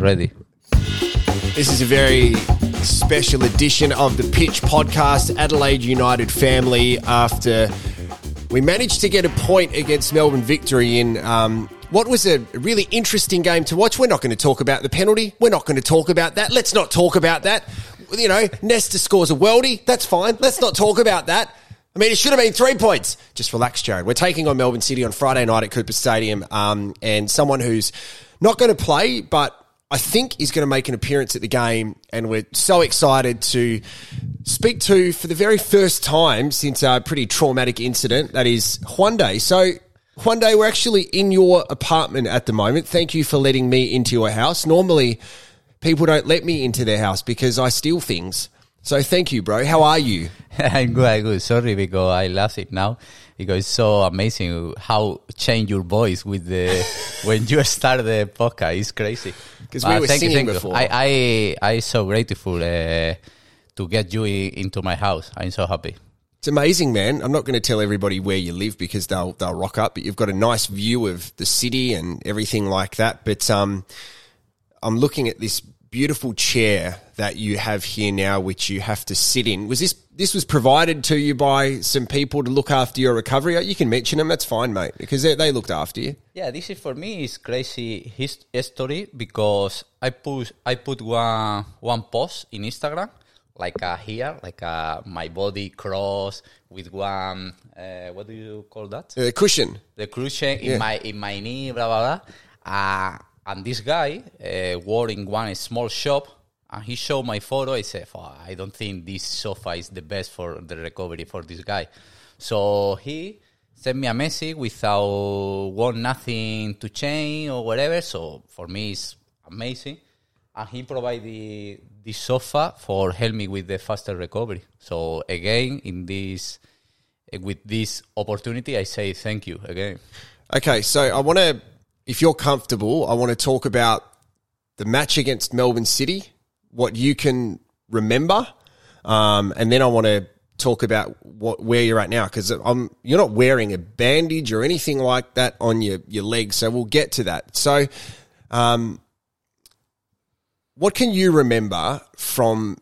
Ready. This is a very special edition of the Pitch Podcast, Adelaide United family. After we managed to get a point against Melbourne Victory in um, what was a really interesting game to watch. We're not going to talk about the penalty. We're not going to talk about that. Let's not talk about that. You know, Nesta scores a worldie. That's fine. Let's not talk about that. I mean, it should have been three points. Just relax, Jarrod. We're taking on Melbourne City on Friday night at Cooper Stadium, um, and someone who's not going to play, but I think is going to make an appearance at the game, and we're so excited to speak to for the very first time since our pretty traumatic incident. That is Juande. So, Juande, we're actually in your apartment at the moment. Thank you for letting me into your house. Normally, people don't let me into their house because I steal things. So thank you, bro. How are you? I'm good. I'm good. Sorry because I lost it now because it's so amazing how change your voice with the when you start the podcast. It's crazy. Because we were thank you, singing you. before. I I I so grateful uh, to get you into my house. I'm so happy. It's amazing, man. I'm not going to tell everybody where you live because they'll they'll rock up, but you've got a nice view of the city and everything like that. But um, I'm looking at this beautiful chair that you have here now, which you have to sit in. Was this this was provided to you by some people to look after your recovery? You can mention them. That's fine, mate, because they, they looked after you. Yeah, this is for me is crazy his story because I put I put one one post in Instagram like uh, here like uh, my body cross with one uh, what do you call that Uh, cushion. the cushion in Yeah. my in my knee blah blah blah uh, and this guy uh, worked in one small shop and he showed my photo. I said oh, I don't think this sofa is the best for the recovery for this guy. So he sent me a message without want nothing to change or whatever. So for me it's amazing. And he provided the, the sofa for help me with the faster recovery. So again in this with this opportunity i say thank you again. Okay, so I want to, if you're comfortable, I want to talk about the match against Melbourne City, what you can remember, um, and then I want to talk about what where you're at now because I'm you're not wearing a bandage or anything like that on your your leg, so we'll get to that. So, um, what can you remember from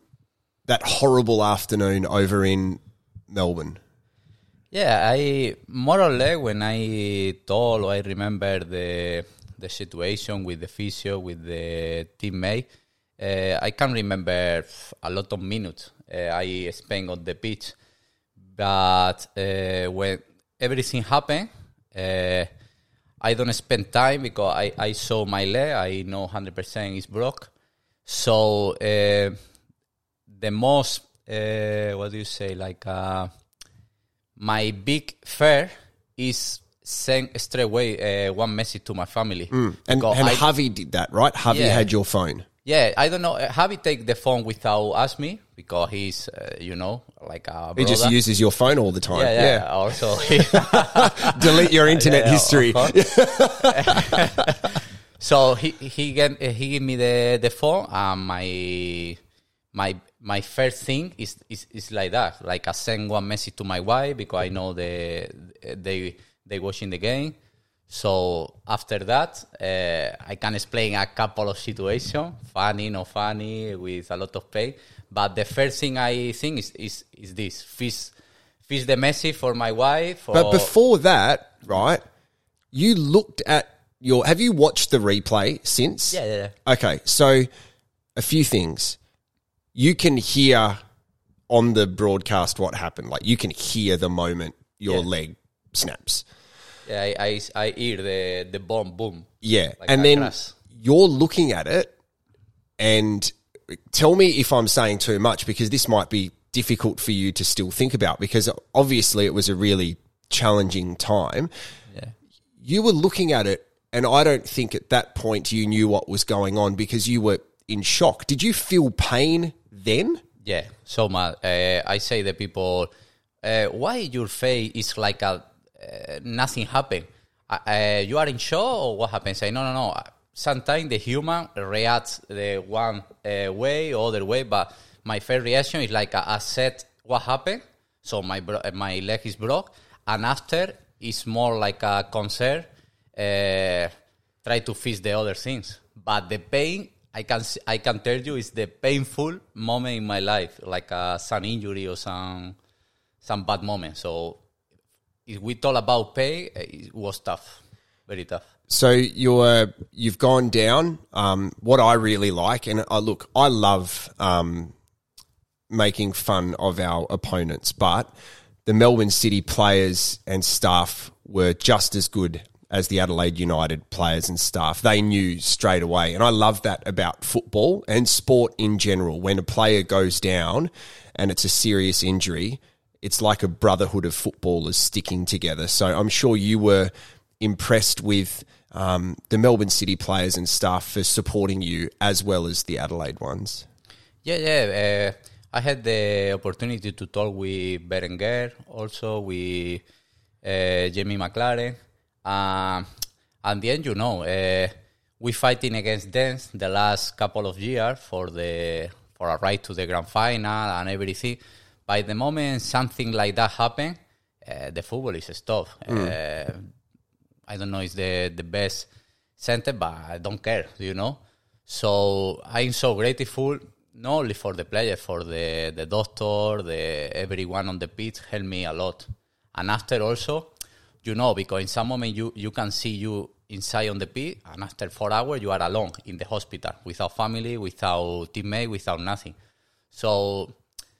that horrible afternoon over in Melbourne? Yeah, I more or less when I told, I remember the the situation with the physio, with the teammate. Uh, I can remember a lot of minutes uh, I spent on the pitch, but uh, when everything happened, uh, I don't spend time because I, I saw my leg. I know hundred percent is broke. So uh, the most uh, what do you say like. My big fear is send straight away uh, one message to my family. And, Because and I- Javi did that, right? Javi Yeah. had your phone. yeah, I don't know. uh, Javi take the phone without ask me because he's, uh, you know, like a He just uses your phone all the time. yeah, yeah, Also, Delete your internet Yeah, history. so he he get, he give me the the phone and my my my first thing is, is is like that. Like I send one message to my wife because I know the they they watching the game. So after that, uh, I can explain a couple of situations, funny, not funny, with a lot of pain. But the first thing I think is is, is this: fish, fish the message for my wife. But before that, right, you looked at your. Have you watched the replay since? yeah, yeah, yeah. Okay, so a few things. You can hear on the broadcast what happened. Like you can hear the moment your Yeah. leg snaps. Yeah, I, I, I hear the, the bomb boom. Yeah. Like and then crash. you're looking at it and tell me if I'm saying too much because this might be difficult for you to still think about because obviously it was a really challenging time. Yeah. You were looking at it and I don't think at that point you knew what was going on because you were in shock. Did you feel pain then? Yeah, so much. Uh, I say the people, uh, why your face is like a uh, nothing happened? Uh, uh, you are in shock or what happened? Say no, no, no. Sometimes the human reacts the one uh, way or other way, but my first reaction is like I said what happened. So my my leg is broke, and after it's more like a concern. Try to fix the other things, but the pain I can I can tell you it's the painful moment in my life, like uh, some injury or some some bad moment. So if we talk about pay, uh, it was tough, very tough. So you're you've gone down. Um, what I really like, and I look, I love um, making fun of our opponents, but the Melbourne City players and staff were just as good as the Adelaide United players and staff. They knew straight away, and I love that about football and sport in general. When a player goes down and it's a serious injury, it's like a brotherhood of footballers sticking together. So I'm sure you were impressed with um, the Melbourne City players and staff for supporting you as well as the Adelaide ones. Yeah, yeah. Uh, I had the opportunity to talk with Berenguer, also with uh, Jamie Maclaren. Uh, and the end, you know, uh, we fighting against them the last couple of years for the for a right to the grand final and everything. By the moment something like that happen, uh, the football is stopped. Uh, I don't know, it's the the best center, but I don't care, you know. So I'm so grateful, not only for the player, for the the doctor, the everyone on the pitch helped me a lot. And after also, you know, because in some moment you you can see you inside on the pitch, and after four hours you are alone in the hospital without family, without teammate, without nothing. So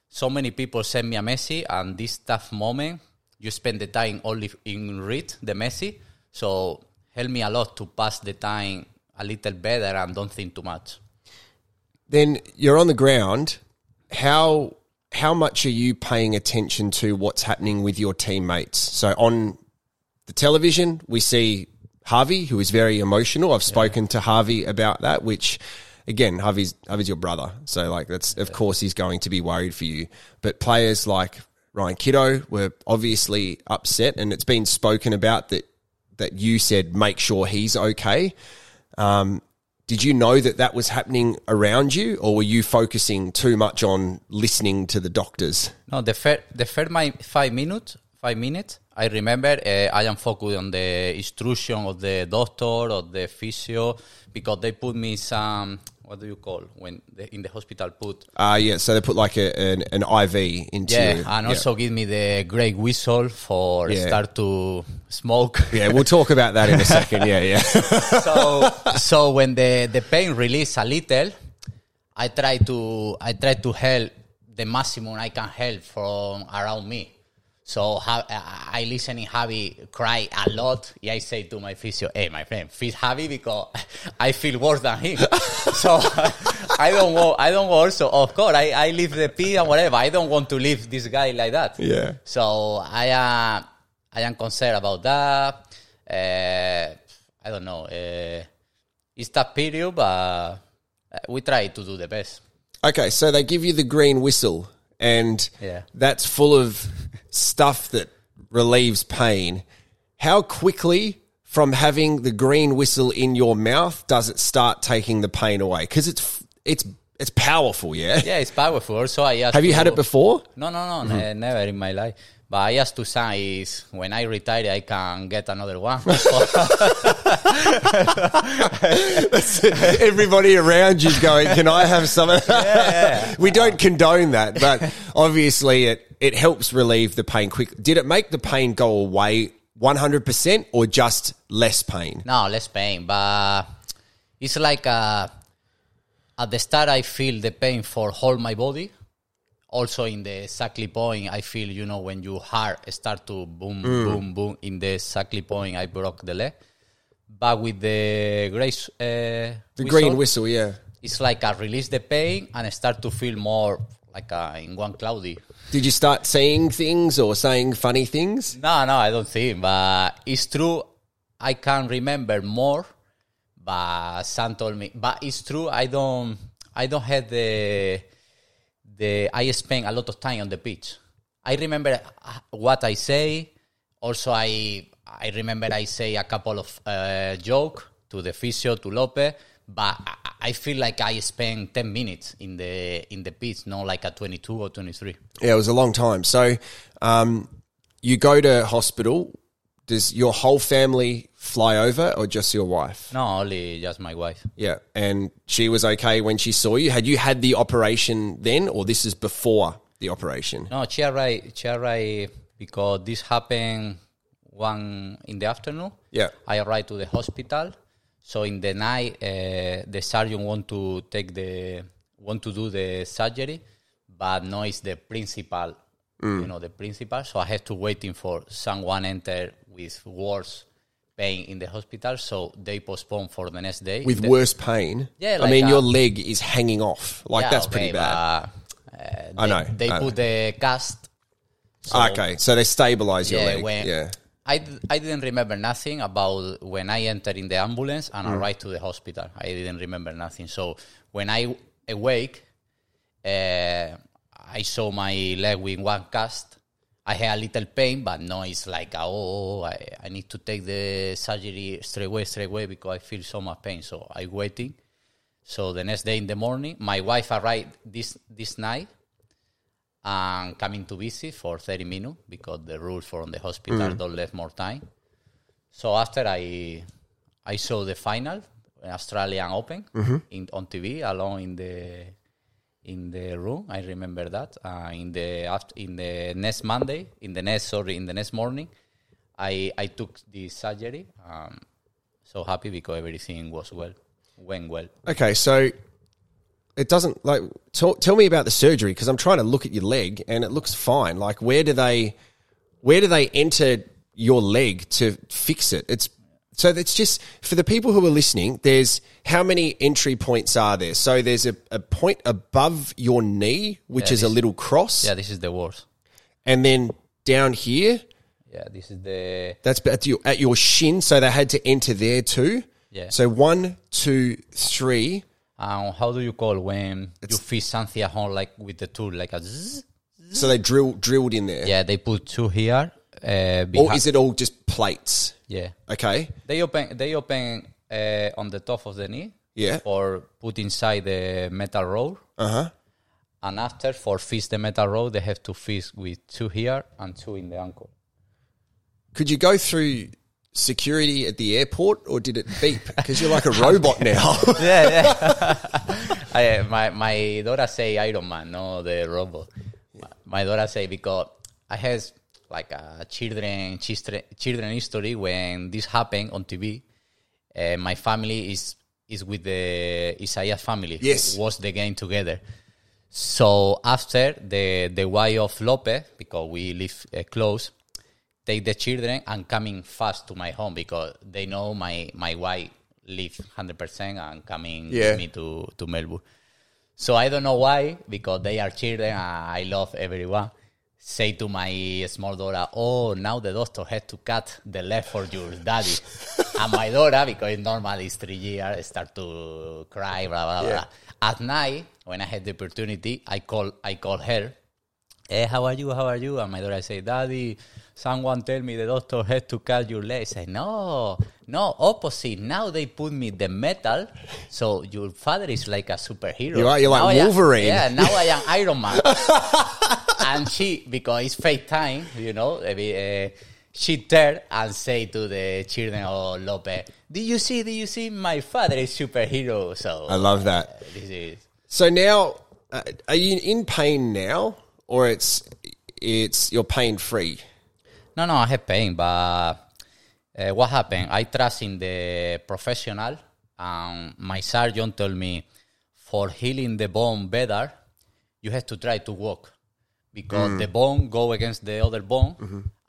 so many people send me a message, and this tough moment, you spend the time only in read the message. So help me a lot to pass the time a little better and don't think too much. Then you're on the ground. How how much are you paying attention to what's happening with your teammates? So on the television, we see Javi, who is very emotional. I've spoken to Javi about that, which again, Javi's Javi's your brother, so like that's of course he's going to be worried for you. But players like Ryan Kitto were obviously upset, and it's been spoken about that that you said make sure he's okay. Um, did you know that that was happening around you, or were you focusing too much on listening to the doctors? No, the first the first my five minutes, five minutes. I remember uh, I am focused on the instruction of the doctor or the physio because they put me some what do you call when the, in the hospital put Uh, yeah, so they put like a, an, an IV into yeah and also give me the green whistle for Yeah. start to smoke. Yeah, we'll talk about that in a second. Yeah, yeah. so so when the the pain release a little, I try to I try to help the maximum I can help from around me. So ha- I listen in Javi cry a lot. Yeah, I say to my physio, "Hey, my friend, feel Javi because I feel worse than him." so I don't want. I don't want. Also, of course, I, I leave the pee and whatever. I don't want to leave this guy like that. Yeah. So I am I am concerned about that. Uh, I don't know. Uh, it's that period, but uh, we try to do the best. Okay, so they give you the green whistle, and Yeah. that's full of stuff that relieves pain. How quickly from having the green whistle in your mouth does it start taking the pain away? Because it's it's it's powerful, yeah. Yeah, it's powerful. Also, I asked Have you had it before? No, no, no, ne- never in my life. But I asked to son is when I retire, I can get another one. Everybody around you's going, "Can I have some?" of that?" we don't condone that, but obviously it it helps relieve the pain quick. Did it make the pain go away one hundred percent, or just less pain? No, less pain, but it's like uh, at the start I feel the pain for whole my body. Also in the exactly point, I feel you know when your heart start to boom, boom, boom. In the exactly point, I broke the leg. But with the grace, uh, The green whistle, yeah. it's like I release the pain and I start to feel more like uh, in one cloudy. Did you start saying things or saying funny things? No, no, I don't think. But it's true. I can remember more. But Sam told me. But it's true. I don't. I don't have the. The I spend a lot of time on the pitch. I remember uh, what I say. Also, I I remember I say a couple of uh, joke to the physio to Lope. But I, feel like I spend ten minutes in the in the pitch, not like a twenty two or twenty three. Yeah, it was a long time. So, um, you go to hospital. Does your whole family fly over or just your wife? No, only just my wife. Yeah. And she was okay when she saw you. Had you had the operation then, or this is before the operation? No, she arrived. She arrived because this happened one in the afternoon. Yeah. I arrived to the hospital. So in the night, uh, the surgeon want to take the want to do the surgery, but no, it's the principal. You know the principal. So I had to waiting for someone enter with worse pain in the hospital. So they postpone for the next day. With The- worse pain? Yeah, I mean, your leg is hanging off. Like, Yeah, that's okay, pretty bad. but, uh, I know, They I put the cast. So okay. So they stabilize your yeah, leg. when yeah. I, d- I didn't remember nothing about when I entered in the ambulance and Mm. arrived to the hospital. I didn't remember nothing. So when I awake, uh, I saw my leg with one cast. I had a little pain, but no, it's like, oh, oh, I, I need to take the surgery straight away, straight away because I feel so much pain. So I waiting. So the next day in the morning, my wife arrived this this night and coming to visit for 30 minutes because the rules from the hospital mm. don't let more time. So after I I saw the final Australian Open mm-hmm. in, on TV alone in the in the room. I remember that. Uh, in the after, in the next Monday, in the next sorry, in the next morning, I I took the surgery. Um, so happy because everything was well, went well. Okay, so it doesn't like talk, tell me about the surgery because I'm trying to look at your leg and it looks fine. Like where do they where do they enter your leg to fix it? It's so it's just for the people who are listening. There's how many entry points are there? So there's a, a point above your knee, which Yeah, is a little cross, Yeah, this is the worst. and then down here, Yeah, this is the that's at your at your shin. So they had to enter there too. Yeah. So one, two, three. Um, how do you call when you feel something at home, like with the tool, like a zzz? So they drill drilled in there. Yeah, they put two here. Uh, Or is it all just plates? yeah, Okay. they open. They open uh, on the top of the knee. Yeah. Or put inside the metal rod, Uh huh. and after for fix the metal rod, they have to fix with two here and two in the ankle. Could you go through security at the airport or did it beep? Because you're like a robot now. yeah, yeah. I, my my daughter say Iron Man, no the robot. My, my daughter say because I has like a children children children history when this happened on TV. Uh, my family is is with the Isaías family. Yes. watch the game together. So after the the wife of Lopez, because we live uh, close, take the children and coming fast to my home because they know my my wife live hundred percent and coming Yeah. with me to to Melbourne. So I don't know why because they are children. I love everyone. Say to my small daughter, "Oh, now the doctor had to cut the leg for your daddy." and my daughter, because it's normal, is three years, start to cry, blah blah Yeah. blah. At night, when I had the opportunity, I call I call her hey, how are you? How are you? And my daughter say, Daddy, someone tell me the doctor had to cut your leg. I say, no, no, opposite. Now they put me the metal, so your father is like a superhero. You are- you're like Now I Wolverine. yeah, now I am Iron Man. and she, because it's fake time, you know, uh, she turned and say to the children of Lope, "Did you see? Did you see? My father is superhero." So I love that. this is So now, uh, are you in pain now, or it's it's you're pain free? No, no, I have pain, but uh, what happened? I trust in the professional, and my surgeon told me for healing the bone better, you have to try to walk because the bone go against the other bone,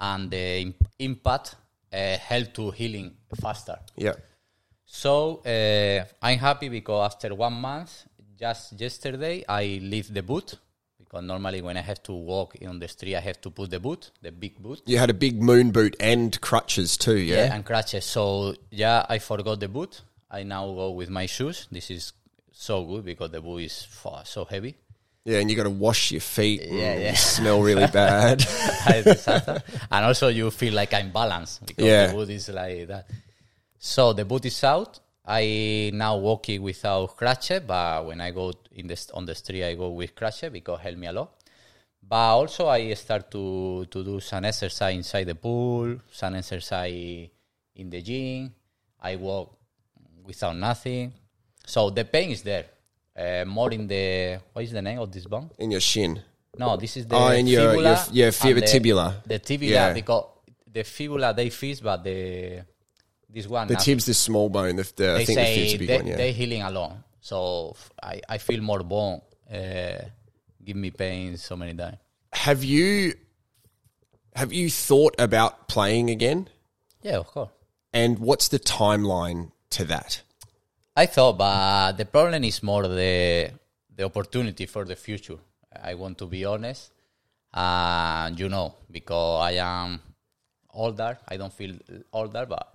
and the im- impact uh, help to healing faster. Yeah. So uh, I'm happy because after one month, just yesterday, I leave the boot because normally when I have to walk on the street, I have to put the boot, the big boot. You had a big moon boot and crutches too, yeah. Yeah, and crutches. So yeah, I forgot the boot. I now go with my shoes. This is so good because the boot is so heavy. Yeah, and you got to wash your feet. Yeah, yeah. You smell really bad. and also you feel like I'm balanced because Yeah. the boot is like that. So the boot is out. I now walking without crutches, but when I go in the on the street, I go with crutches because help me a lot. But also I start to to do some exercise inside the pool, some exercise in the gym. I walk without nothing. So the pain is there. Uh, more in the what is the name of this bone? In your shin. No, this is the Oh, in your- fibula. your- your fib- the- tibula. The tibula Yeah. because the fibula they fix, but the this one The tib's the small bone. The, the, I they think the say fib's big they, one, yeah. they healing alone. So I, I feel more bone. Uh, give me pain so many times. have you have you thought about playing again? Yeah, of course. And what's the timeline to that? I thought, but the problem is more the the opportunity for the future. I want to be honest, and you know, because I am older, I don't feel older, but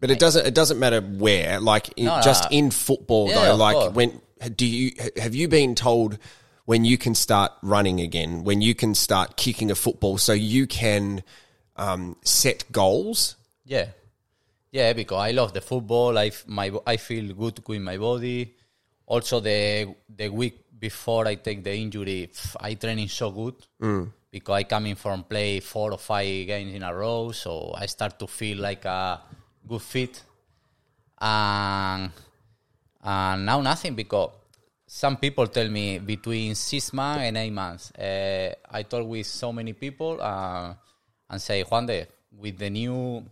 But it doesn't it doesn't matter where. Like in, No, no, just no. in football Yeah, though. Like course. when do you have you been told when you can start running again? When you can start kicking a football, so you can um, set goals. yeah, yeah, because I love the football. I my I feel good with my body. Also, the the week before I take the injury, I training so good because I coming from play four or five games in a row, so I start to feel like a good fit. and and now nothing because some people tell me between six months and eight months. Uh, I talk with so many people uh, and say, Juande, with the new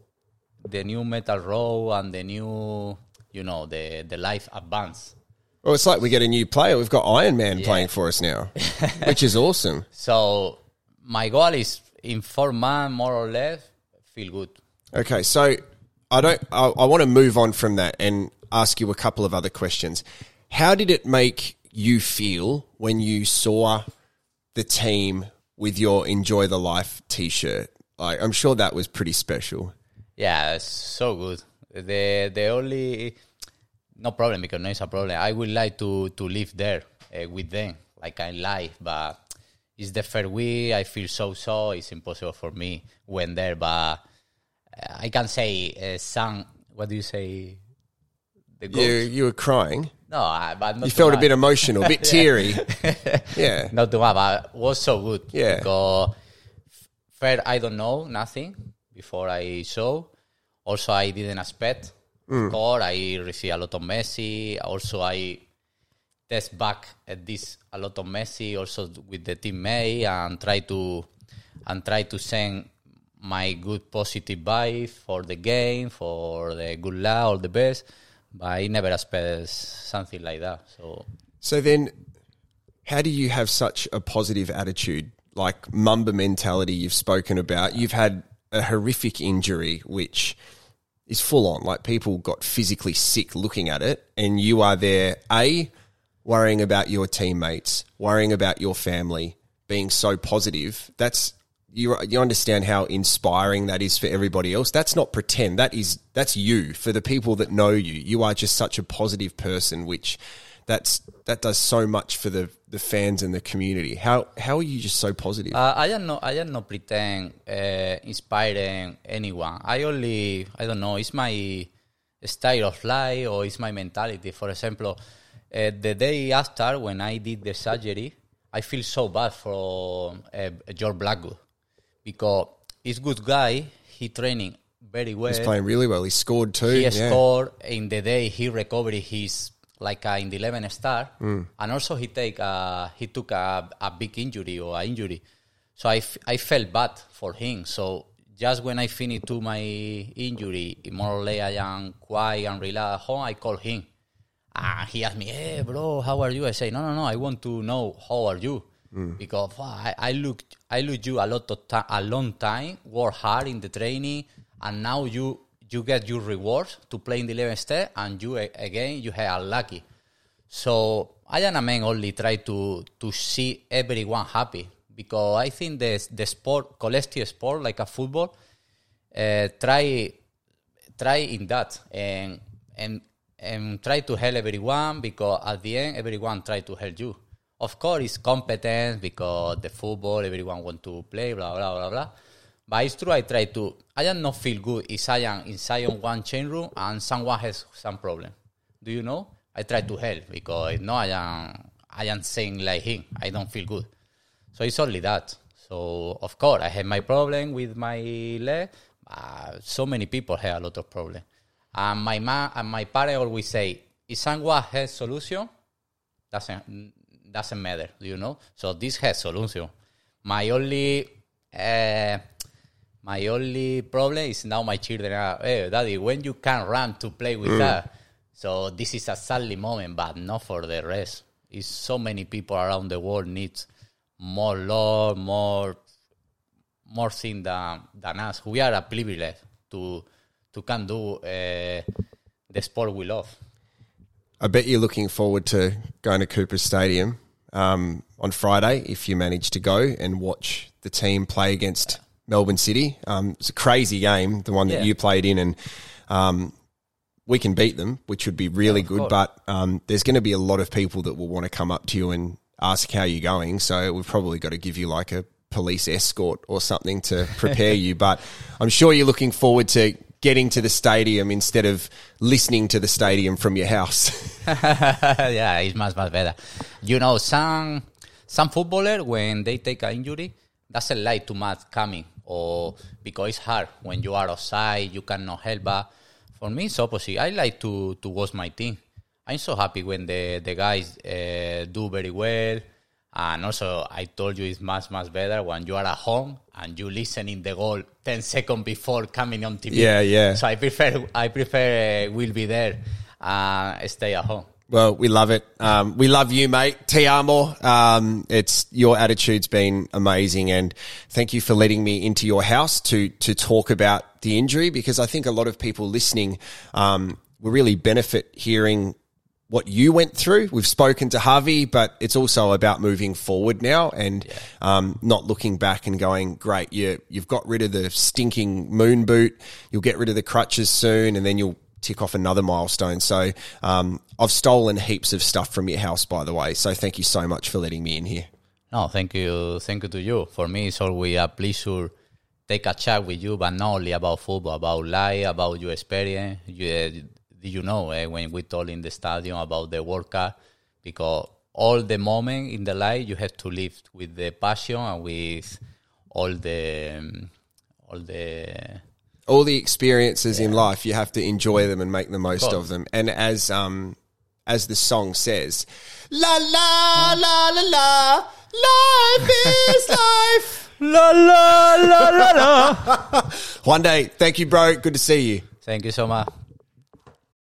the new metal row and the new you know the the life advance. Well, it's like we get a new player. We've got Iron Man playing for us now, which is awesome. So my goal is in four months more or less feel good. Okay, so I don't. I, I want to move on from that and ask you a couple of other questions. How did it make you feel when you saw the team with your "Enjoy the Life" T-shirt? Like, I'm sure that was pretty special. Yeah, it's so good. The the only no problem because no it's a problem. I would like to to live there uh, with them, like I like, but it's the first week. I feel so so. It's impossible for me when there, but uh, I can say uh, some. What do you say? The goals? You you were crying. No, I, but not You felt a bit emotional, a bit teary. yeah. Not too much, but was so good. Yeah. Because first I don't know nothing before I saw. Also, I didn't expect score. Mm. I received a lot of Messi. Also, I test back at this a lot of Messi. Also with the teammate and try to and try to send my good positive vibe for the game, for the good luck, all the best. But I never expect something like that. So So then, how do you have such a positive attitude, like Mamba mentality you've spoken about? You've had a horrific injury, which is full on. Like people got physically sick looking at it, and you are there, A, worrying about your teammates, worrying about your family, being so positive. That's you you understand how inspiring that is for everybody else. That's not pretend. That is that's you for the people that know you. You are just such a positive person, which that's that does so much for the the fans and the community. How how are you just so positive? Uh, I am not. I am not pretend uh, inspiring anyone. I only. I don't know. It's my style of life or it's my mentality. For example, uh, the day after when I did the surgery, I feel so bad for uh, George Blackwood because he's good guy. He training very well. He's playing really well. He scored too. He yeah. scored in the day he recovered his like uh, in the 11 star and also he take uh, he took a, a big injury or a injury. So I, f- I felt bad for him. So just when I finished to my injury more or less I am quiet and relaxed at home I call him. And he asked me hey bro how are you? I say no no no I want to know how are you? Because wow, I, I look I look you a lot of time a long time work hard in the training and now you you get your rewards to play in the 11th step and you again you are lucky so I am a man only try to to see everyone happy because I think the the sport collective sport like a football uh, try try in that and and and try to help everyone because at the end everyone try to help you. Of course, it's competence because the football everyone want to play blah blah blah blah. But it's true. I try to. I am not feel good if I am inside on one chain room and someone has some problem. Do you know? I try to help because no, I am I am saying like him. I don't feel good. So it's only that. So of course I have my problem with my leg. uh, so many people have a lot of problem. And my ma and my parents always say, if someone has solution, doesn't doesn't matter, Do you know. So this has solution. My only uh, my only problem is now my children are, hey, daddy, when you can run to play with that. So this is a sadly moment, but not for the rest. It's so many people around the world needs more love, more more thing than than us. We are a privilege to to can do uh, the sport we love. I bet you're looking forward to going to Cooper Stadium um, on Friday if you manage to go and watch the team play against Melbourne City. Um, it's a crazy game, the one that Yeah. you played in, and um, we can beat them, which would be really good. But um, there's going to be a lot of people that will want to come up to you and ask how you're going. So we've probably got to give you like a police escort or something to prepare you. But I'm sure you're looking forward to getting to the stadium instead of listening to the stadium from your house. yeah, it's much much better. You know, some some footballer when they take an injury doesn't like too much coming, or because it's hard when you are outside, you cannot help. But for me, it's opposite. I like to to watch my team. I'm so happy when the the guys uh, do very well. And also, I told you it's much much better when you are at home and you listen in the goal ten seconds before coming on TV. Yeah, yeah. So I prefer I prefer uh, will be there and stay at home. Well, we love it. Um, we love you, mate. Te amo. Um, it's your attitude's been amazing, and thank you for letting me into your house to to talk about the injury because I think a lot of people listening um, will really benefit hearing what you went through. We've spoken to Javi, but it's also about moving forward now and um, not looking back and going, great, you, you've got rid of the stinking moon boot. You'll get rid of the crutches soon and then you'll tick off another milestone. So um, I've stolen heaps of stuff from your house, by the way. So thank you so much for letting me in here. No, thank you, thank you to you. For me, it's always a pleasure take a chat with you, but not only about football, about life, about your experience. You, you know, eh, when we talk in the stadium about the World Cup, because all the moment in the life you have to live with the passion and with all the um, all the all the experiences in life, you have to enjoy them and make the most course. of them. And as um as the song says, la la la la la, life is life. la la la la la. Juande, thank you, bro. Good to see you. Thank you so much.